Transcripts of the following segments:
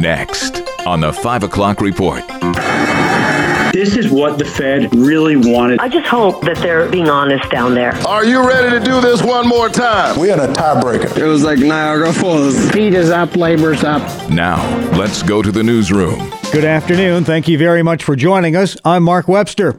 Next on the 5 o'clock report. This is what the Fed really wanted. I just hope that they're being honest down there. Are you ready to do this one more time? We had a tiebreaker. It was like Niagara Falls. Speed is up, labor's up. Now, let's go to the newsroom. Good afternoon. Thank you very much for joining us. I'm Mark Webster.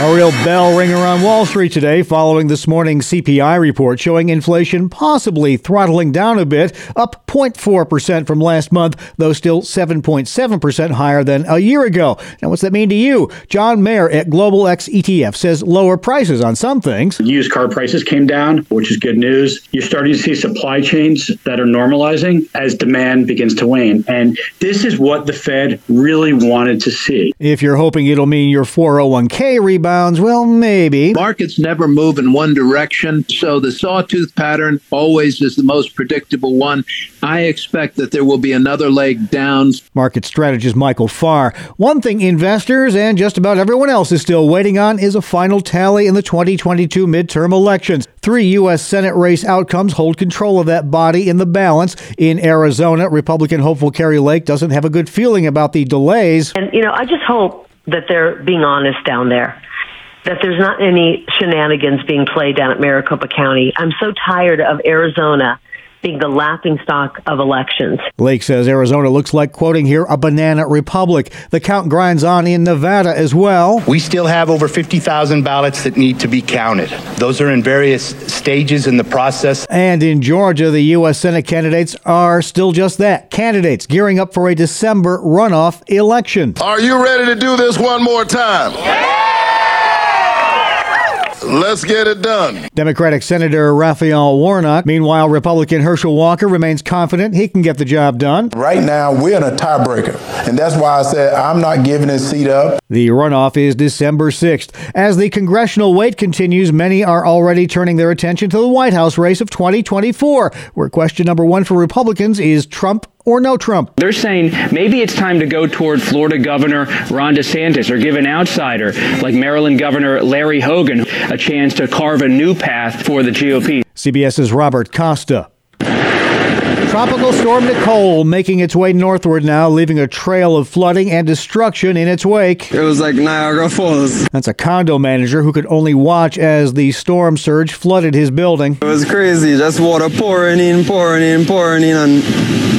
A real bell ringer on Wall Street today following this morning's CPI report showing inflation possibly throttling down a bit, up 0.4% from last month, though still 7.7% higher than a year ago. Now, what's that mean to you? John Mayer at Global X ETF says lower prices on some things. Used car prices came down, which is good news. You're starting to see supply chains that are normalizing as demand begins to wane. And this is what the Fed really wanted to see. If you're hoping it'll mean your 401k rebounds, well, maybe. Markets never move in one direction, so the sawtooth pattern always is the most predictable one. I expect that there will be another leg down. Market strategist Michael Farr. One thing investors and just about everyone else is still waiting on is a final tally in the 2022 midterm elections. Three U.S. Senate race outcomes hold control of that body in the balance. In Arizona, Republican hopeful Kari Lake doesn't have a good feeling about the delays. And, you know, I just hope that they're being honest down there that there's not any shenanigans being played down at Maricopa County. I'm so tired of Arizona being the laughing stock of elections. Lake says Arizona looks like, quoting here, a banana republic. The count grinds on in Nevada as well. We still have over 50,000 ballots that need to be counted. Those are in various stages in the process. And in Georgia, the U.S. Senate candidates are still just that candidates gearing up for a December runoff election. Are you ready to do this one more time? Yeah! Let's get it done. Democratic Senator Raphael Warnock. Meanwhile, Republican Herschel Walker remains confident he can get the job done. Right now, we're in a tiebreaker, and that's why I said I'm not giving his seat up. The runoff is December 6th. As the congressional wait continues, many are already turning their attention to the White House race of 2024, where question number one for Republicans is Trump or no Trump. They're saying maybe it's time to go toward Florida Governor Ron DeSantis or give an outsider like Maryland Governor Larry Hogan a chance to carve a new path for the GOP. CBS's Robert Costa. Tropical storm Nicole making its way northward now, leaving a trail of flooding and destruction in its wake. It was like Niagara Falls. That's a condo manager who could only watch as the storm surge flooded his building. It was crazy, just water pouring in, pouring in, pouring in, and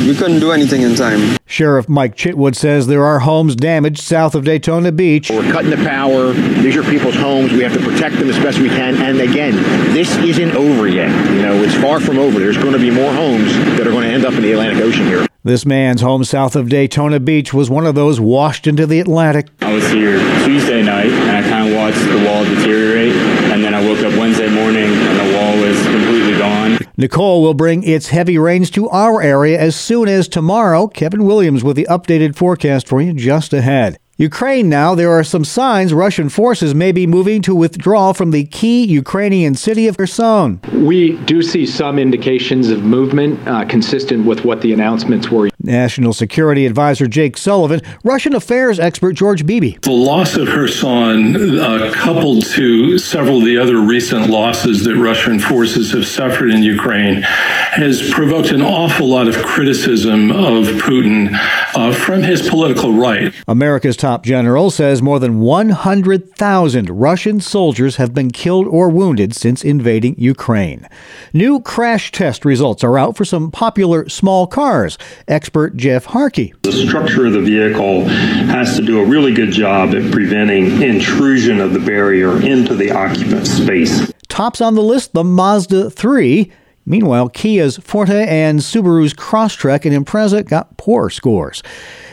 we couldn't do anything in time. Sheriff Mike Chitwood says there are homes damaged south of Daytona Beach. We're cutting the power. These are people's homes. We have to protect them as best we can. And again, this isn't over yet. You know, it's far from over. There's going to be more homes that are going to end up in the Atlantic Ocean here. This man's home south of Daytona Beach was one of those washed into the Atlantic. I was here Tuesday night and I kind of watched the wall deteriorate. And then I woke up Wednesday morning and the wall was completely gone. Nicole will bring its heavy rains to our area as soon as tomorrow. Kevin Williams with the updated forecast for you just ahead. Ukraine now, there are some signs Russian forces may be moving to withdraw from the key Ukrainian city of Kherson. We do see some indications of movement uh, consistent with what the announcements were. National Security Advisor Jake Sullivan, Russian affairs expert George Beebe. The loss of Kherson, uh, coupled to several of the other recent losses that Russian forces have suffered in Ukraine, has provoked an awful lot of criticism of Putin uh, from his political right. America's top general says more than 100,000 Russian soldiers have been killed or wounded since invading Ukraine. New crash test results are out for some popular small cars. Expert Jeff Harkey. The structure of the vehicle has to do a really good job at preventing intrusion of the barrier into the occupant space. Tops on the list the Mazda 3. Meanwhile, Kia's Forte and Subaru's Crosstrek and Impreza got poor scores.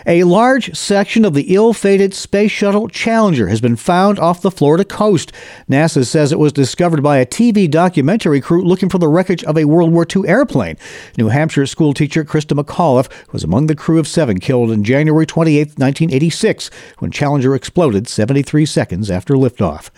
A large section of the ill fated Space Shuttle Challenger has been found off the Florida coast. NASA says it was discovered by a TV documentary crew looking for the wreckage of a World War II airplane. New Hampshire schoolteacher Christa McAuliffe was among the crew of seven killed on January 28, 1986, when Challenger exploded 73 seconds after liftoff.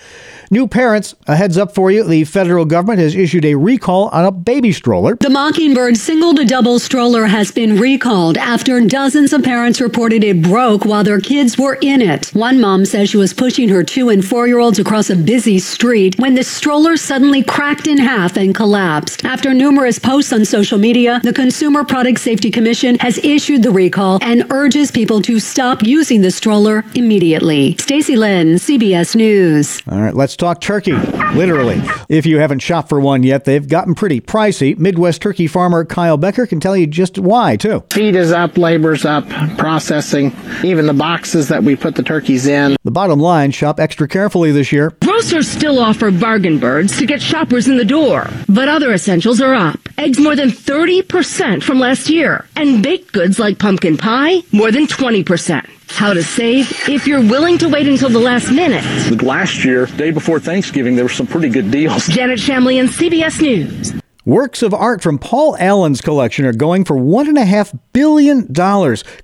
New parents, a heads up for you the federal government has issued a recall on a baby stroller. The Mockingbird single to double stroller has been recalled after dozens of parents reported it broke while their kids were in it. One mom says she was pushing her two and four year olds across a busy street when the stroller suddenly cracked in half and collapsed. After numerous posts on social media, the Consumer Product Safety Commission has issued the recall and urges people to stop using the stroller immediately. Stacy Lynn, CBS News. All right, let's talk turkey. Literally. If you haven't shopped for one yet, they've gotten pretty pricey. Midwest turkey farmer Kyle Becker can tell you just why, too. Feed is up, labor's up, processing, even the boxes that we put the turkeys in. The bottom line shop extra carefully this year. Grocers still offer bargain birds to get shoppers in the door, but other essentials are up. Eggs more than 30% from last year, and baked goods like pumpkin pie more than 20%. How to save if you're willing to wait until the last minute. Last year, day before Thanksgiving, there were some pretty good deals. Janet Shamlian and CBS News. Works of art from Paul Allen's collection are going for $1.5 billion.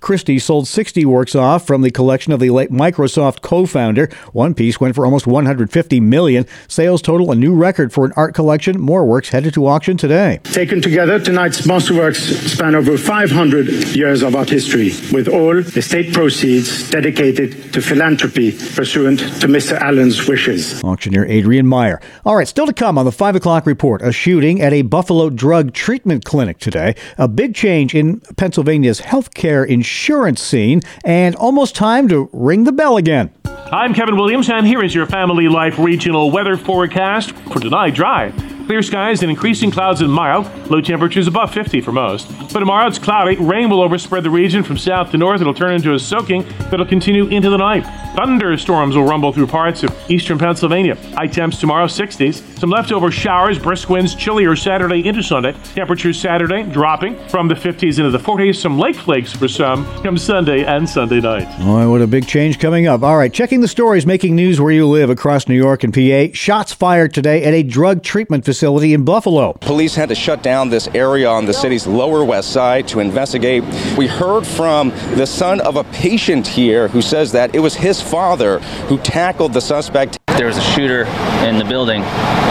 Christie sold 60 works off from the collection of the late Microsoft co-founder. One piece went for almost 150 million. Sales total a new record for an art collection. More works headed to auction today. Taken together, tonight's masterworks span over 500 years of art history, with all estate proceeds dedicated to philanthropy pursuant to Mr. Allen's wishes. Auctioneer Adrien Meyer. All right, still to come on the 5 o'clock report. A shooting at a Buffalo Drug Treatment Clinic today, a big change in Pennsylvania's healthcare insurance scene, and almost time to ring the bell again. I'm Kevin Williams, and here is your Family Life regional weather forecast for tonight. Dry. Clear skies and increasing clouds mild. Low temperatures above 50 for most. But tomorrow it's cloudy. Rain will overspread the region from south to north. It'll turn into a soaking that'll continue into the night. Thunderstorms will rumble through parts of eastern Pennsylvania. High temps tomorrow, 60s. Some leftover showers, brisk winds, chillier Saturday into Sunday. Temperatures Saturday dropping from the 50s into the 40s. Some lake flakes for some come Sunday and Sunday night. Boy, what a big change coming up. All right, checking the stories making news where you live across New York and PA. Shots fired today at a drug treatment facility in Buffalo. Police had to shut down this area on the city's lower west side to investigate. We heard from the son of a patient here who says that it was his father who tackled the suspect. There was a shooter in the building.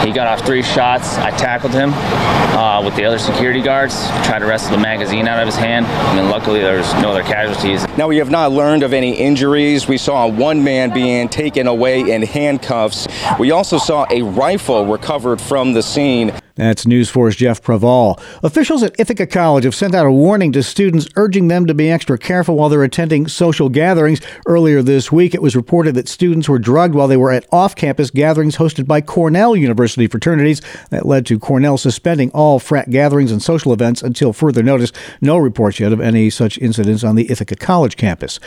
He got off three shots. I tackled him uh, with the other security guards, tried to wrestle the magazine out of his hand. I mean, luckily there was no other casualties. Now, we have not learned of any injuries. We saw one man being taken away in handcuffs. We also saw a rifle recovered from the scene. That's News 4's Jeff Praval. Officials at Ithaca College have sent out a warning to students urging them to be extra careful while they're attending social gatherings. Earlier this week, it was reported that students were drugged while they were at off campus gatherings hosted by Cornell University fraternities. That led to Cornell suspending all frat gatherings and social events until further notice. No reports yet of any such incidents on the Ithaca College campus.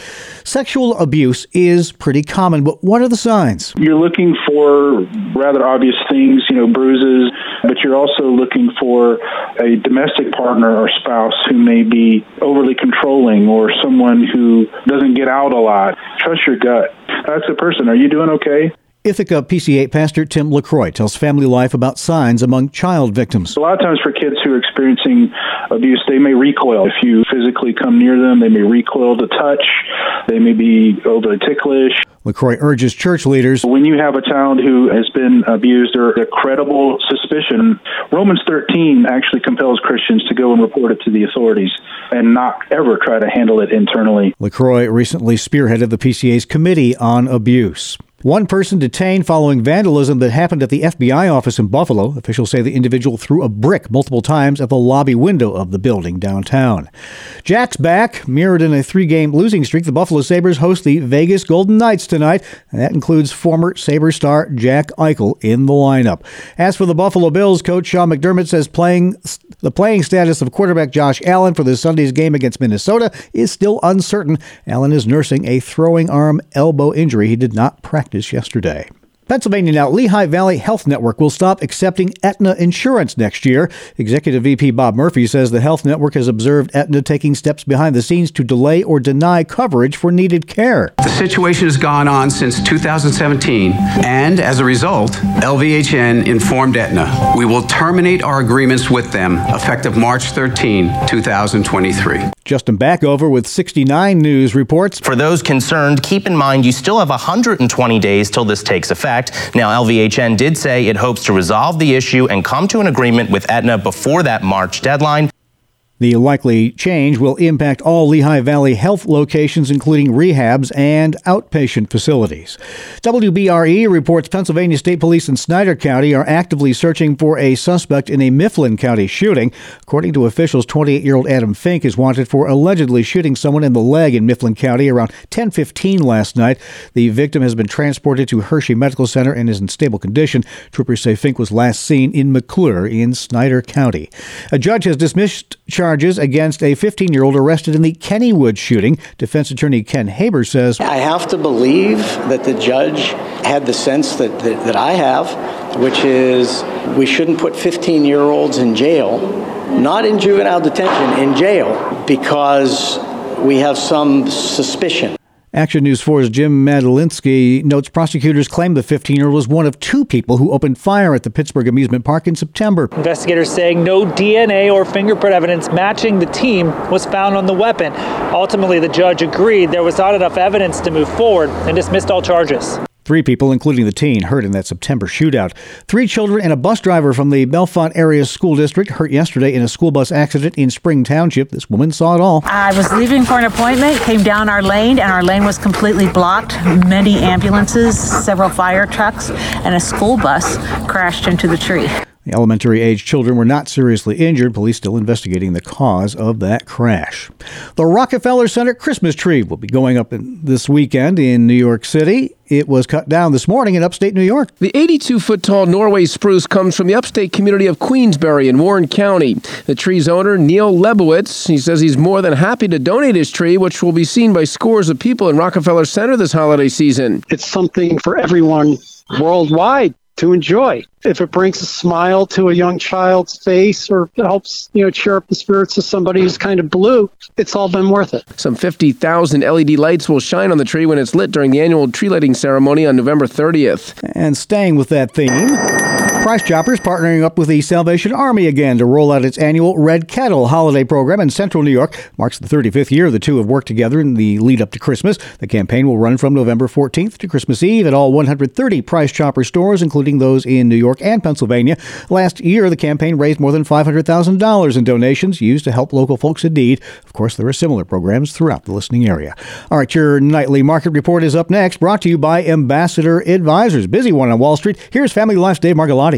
Sexual abuse is pretty common, but what are the signs? You're looking for rather obvious things, you know, bruises, but you're also looking for a domestic partner or spouse who may be overly controlling or someone who doesn't get out a lot. Trust your gut. That's the person. Are you doing okay? Ithaca PCA Pastor Tim LaCroix tells Family Life about signs among child victims. A lot of times for kids who are experiencing abuse, they may recoil. If you physically come near them, they may recoil to touch. They may be overly ticklish. LaCroix urges church leaders When you have a child who has been abused or a credible suspicion, Romans 13 actually compels Christians to go and report it to the authorities and not ever try to handle it internally. LaCroix recently spearheaded the PCA's Committee on Abuse. One person detained following vandalism that happened at the FBI office in Buffalo. Officials say the individual threw a brick multiple times at the lobby window of the building downtown. Jack's back. Mirrored in a three game losing streak, the Buffalo Sabres host the Vegas Golden Knights tonight. And that includes former Sabre star Jack Eichel in the lineup. As for the Buffalo Bills, coach Sean McDermott says playing the playing status of quarterback Josh Allen for this Sunday's game against Minnesota is still uncertain. Allen is nursing a throwing arm elbow injury. He did not practice yesterday. Pennsylvania now, Lehigh Valley Health Network will stop accepting Aetna insurance next year. Executive VP Bob Murphy says the health network has observed Aetna taking steps behind the scenes to delay or deny coverage for needed care. The situation has gone on since 2017, and as a result, LVHN informed Aetna we will terminate our agreements with them effective March 13, 2023. Justin Backover with 69 News reports. For those concerned, keep in mind you still have 120 days till this takes effect. Now, LVHN did say it hopes to resolve the issue and come to an agreement with Aetna before that March deadline. The likely change will impact all Lehigh Valley health locations, including rehabs and outpatient facilities. WBRE reports Pennsylvania State Police in Snyder County are actively searching for a suspect in a Mifflin County shooting. According to officials, 28 year old Adam Fink is wanted for allegedly shooting someone in the leg in Mifflin County around 10:15 last night. The victim has been transported to Hershey Medical Center and is in stable condition. Troopers say Fink was last seen in McClure in Snyder County. A judge has dismissed charges against a 15 year old arrested in the Kennywood shooting. Defense attorney Ken Haber says I have to believe that the judge had the sense that, that, that I have, which is we shouldn't put 15 year olds in jail, not in juvenile detention, in jail, because we have some suspicion. Action News 4's Jim Madalinsky notes prosecutors claim the 15 year old was one of two people who opened fire at the Pittsburgh amusement park in September. Investigators saying no DNA or fingerprint evidence matching the team was found on the weapon. Ultimately, the judge agreed there was not enough evidence to move forward and dismissed all charges. Three people, including the teen, hurt in that September shootout. Three children and a bus driver from the Bellefonte Area School District hurt yesterday in a school bus accident in Spring Township. This woman saw it all. I was leaving for an appointment, came down our lane, and our lane was completely blocked. Many ambulances, several fire trucks, and a school bus crashed into the tree. The elementary age children were not seriously injured. Police still investigating the cause of that crash. The Rockefeller Center Christmas tree will be going up in, this weekend in New York City. It was cut down this morning in upstate New York. The 82 foot tall Norway spruce comes from the upstate community of Queensbury in Warren County. The tree's owner, Neil Lebowitz, he says he's more than happy to donate his tree, which will be seen by scores of people in Rockefeller Center this holiday season. It's something for everyone worldwide to enjoy. If it brings a smile to a young child's face or helps, you know, cheer up the spirits of somebody who's kind of blue, it's all been worth it. Some 50,000 LED lights will shine on the tree when it's lit during the annual tree lighting ceremony on November 30th. And staying with that theme, Price Choppers partnering up with the Salvation Army again to roll out its annual Red Kettle holiday program in central New York. Marks the 35th year the two have worked together in the lead up to Christmas. The campaign will run from November 14th to Christmas Eve at all 130 Price Chopper stores, including those in New York and Pennsylvania. Last year, the campaign raised more than $500,000 in donations used to help local folks in need. Of course, there are similar programs throughout the listening area. All right, your nightly market report is up next, brought to you by Ambassador Advisors. Busy one on Wall Street. Here's Family Life's Dave Margolotti.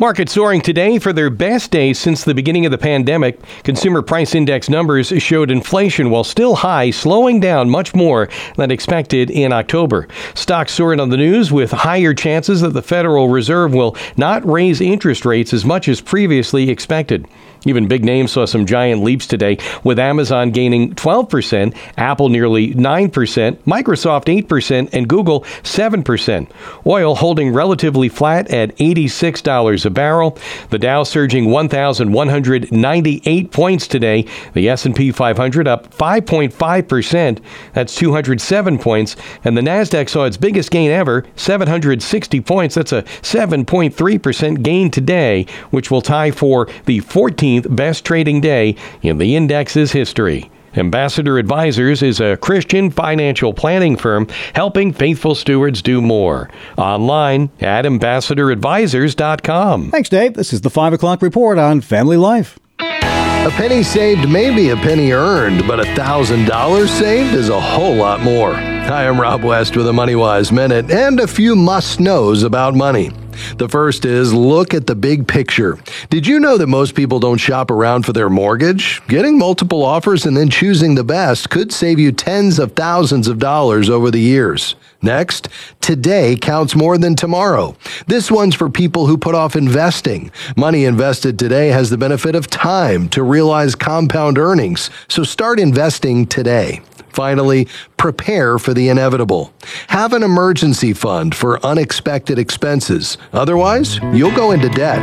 Markets soaring today for their best day since the beginning of the pandemic. Consumer price index numbers showed inflation, while still high, slowing down much more than expected in October. Stocks soared on the news with higher chances that the Federal Reserve will not raise interest rates as much as previously expected. Even big names saw some giant leaps today, with Amazon gaining 12%, Apple nearly 9%, Microsoft 8%, and Google 7%. Oil holding relatively flat at $86 a barrel. The Dow surging 1,198 points today. The S&P 500 up 5.5%. That's 207 points. And the Nasdaq saw its biggest gain ever, 760 points. That's a 7.3% gain today, which will tie for the 14th best trading day in the index's history. Ambassador Advisors is a Christian financial planning firm helping faithful stewards do more. Online at ambassadoradvisors.com. Thanks, Dave. This is the 5 o'clock report on Family Life. A penny saved may be a penny earned, but a $1,000 saved is a whole lot more. Hi, I'm Rob West with a Money Wise Minute and a few must knows about money. The first is look at the big picture. Did you know that most people don't shop around for their mortgage? Getting multiple offers and then choosing the best could save you tens of thousands of dollars over the years. Next, today counts more than tomorrow. This one's for people who put off investing. Money invested today has the benefit of time to realize compound earnings, so start investing today. Finally, prepare for the inevitable. Have an emergency fund for unexpected expenses. Otherwise, you'll go into debt.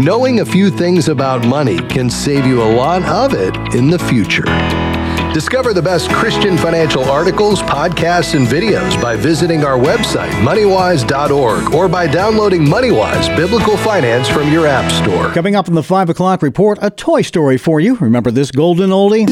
Knowing a few things about money can save you a lot of it in the future. Discover the best Christian financial articles, podcasts, and videos by visiting our website, moneywise.org, or by downloading MoneyWise Biblical Finance from your App Store. Coming up in the 5 o'clock report, a toy story for you. Remember this golden oldie?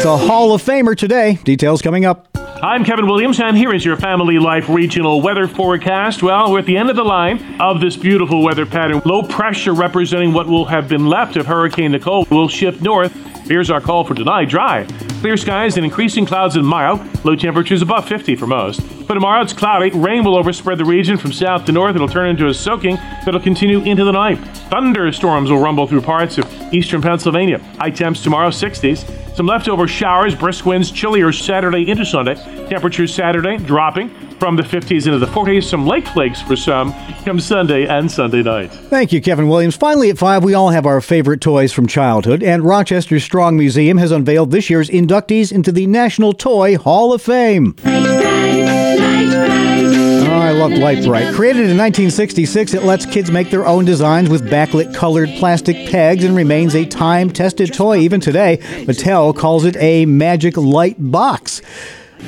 It's a Hall of Famer today. Details coming up. I'm Kevin Williams, and here is your Family Life regional weather forecast. Well, we're at the end of the line of this beautiful weather pattern. Low pressure representing what will have been left of Hurricane Nicole will shift north. Here's our call for tonight dry. Clear skies and increasing clouds mild. Low temperatures above 50 for most. But tomorrow it's cloudy. Rain will overspread the region from south to north. It'll turn into a soaking that'll continue into the night. Thunderstorms will rumble through parts of eastern Pennsylvania. High temps tomorrow, 60s. Some leftover showers, brisk winds, chillier Saturday into Sunday. Temperatures Saturday dropping from the 50s into the 40s. Some lake flakes for some come Sunday and Sunday night. Thank you, Kevin Williams. Finally, at 5, we all have our favorite toys from childhood, and Rochester's Strong Museum has unveiled this year's inductees into the National Toy Hall of Fame. Oh, I love Lite-Brite. Created in 1966, it lets kids make their own designs with backlit colored plastic pegs and remains a time tested toy even today. Mattel calls it a magic light box.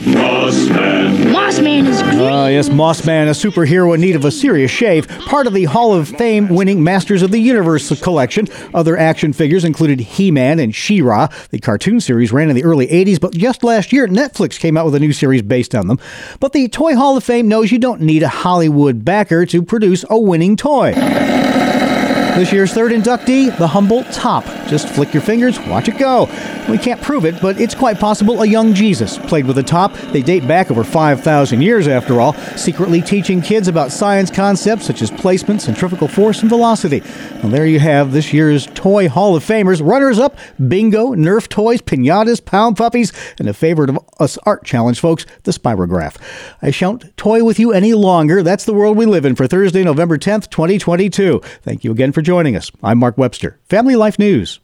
Moss Man. Mossman is great. Ah, yes, Moss Man, a superhero in need of a serious shave. Part of the Hall of Fame winning Masters of the Universe collection. Other action figures included He Man and She Ra. The cartoon series ran in the early 80s, but just last year, Netflix came out with a new series based on them. But the Toy Hall of Fame knows you don't need a Hollywood backer to produce a winning toy. This year's third inductee, the Humboldt Top. Just flick your fingers, watch it go. We can't prove it, but it's quite possible a young Jesus played with a top. They date back over 5,000 years, after all, secretly teaching kids about science concepts such as placement, centrifugal force, and velocity. Well, there you have this year's Toy Hall of Famers. Runners up Bingo, Nerf toys, pinatas, pound puppies, and a favorite of us art challenge, folks, the Spirograph. I shan't toy with you any longer. That's the world we live in for Thursday, November 10th, 2022. Thank you again for joining us. I'm Mark Webster, Family Life News.